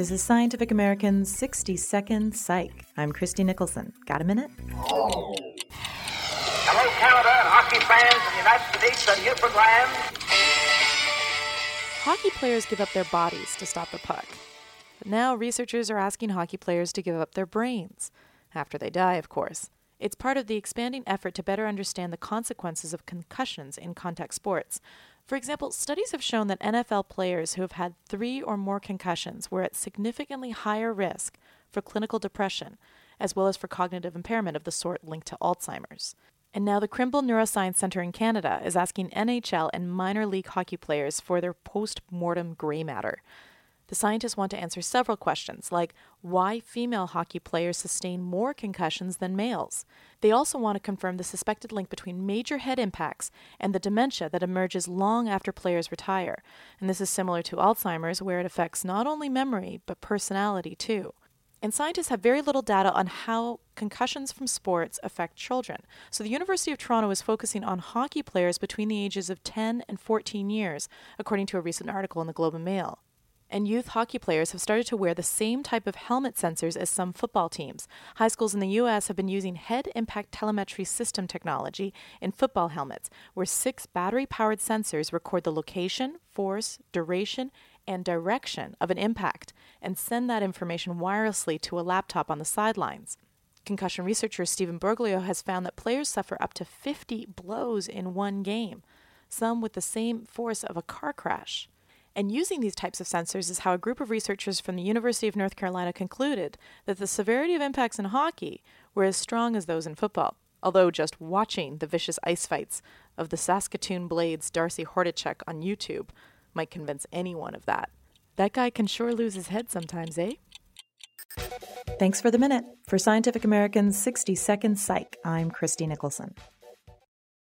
This is Scientific American's 60 Second Psych. I'm Christie Nicholson. Got a minute? Hello, Canada and hockey fans in the United States and Newfoundland. Hockey players give up their bodies to stop the puck. But now researchers are asking hockey players to give up their brains. After they die, of course. It's part of the expanding effort to better understand the consequences of concussions in contact sports. For example, studies have shown that NFL players who have had three or more concussions were at significantly higher risk for clinical depression, as well as for cognitive impairment of the sort linked to Alzheimer's. And now the Krembil Neuroscience Center in Canada is asking NHL and minor league hockey players for their post mortem gray matter. The scientists want to answer several questions, like why female hockey players sustain more concussions than males. They also want to confirm the suspected link between major head impacts and the dementia that emerges long after players retire. And this is similar to Alzheimer's, where it affects not only memory, but personality too. And scientists have very little data on how concussions from sports affect children. So the University of Toronto is focusing on hockey players between the ages of 10 and 14 years, according to a recent article in the Globe and Mail and youth hockey players have started to wear the same type of helmet sensors as some football teams. High schools in the U.S. have been using head impact telemetry system technology in football helmets, where six battery powered sensors record the location, force, duration, and direction of an impact and send that information wirelessly to a laptop on the sidelines. Concussion researcher Stephen Broglio has found that players suffer up to 50 blows in one game, some with the same force of a car crash. And using these types of sensors is how a group of researchers from the University of North Carolina concluded that the severity of impacts in hockey were as strong as those in football. Although just watching the vicious ice fights of the Saskatoon Blades Darcy Hordichuk on YouTube might convince anyone of that. That guy can sure lose his head sometimes, eh? Thanks for the minute. For Scientific American's 60 Second Psych, I'm Christie Nicholson.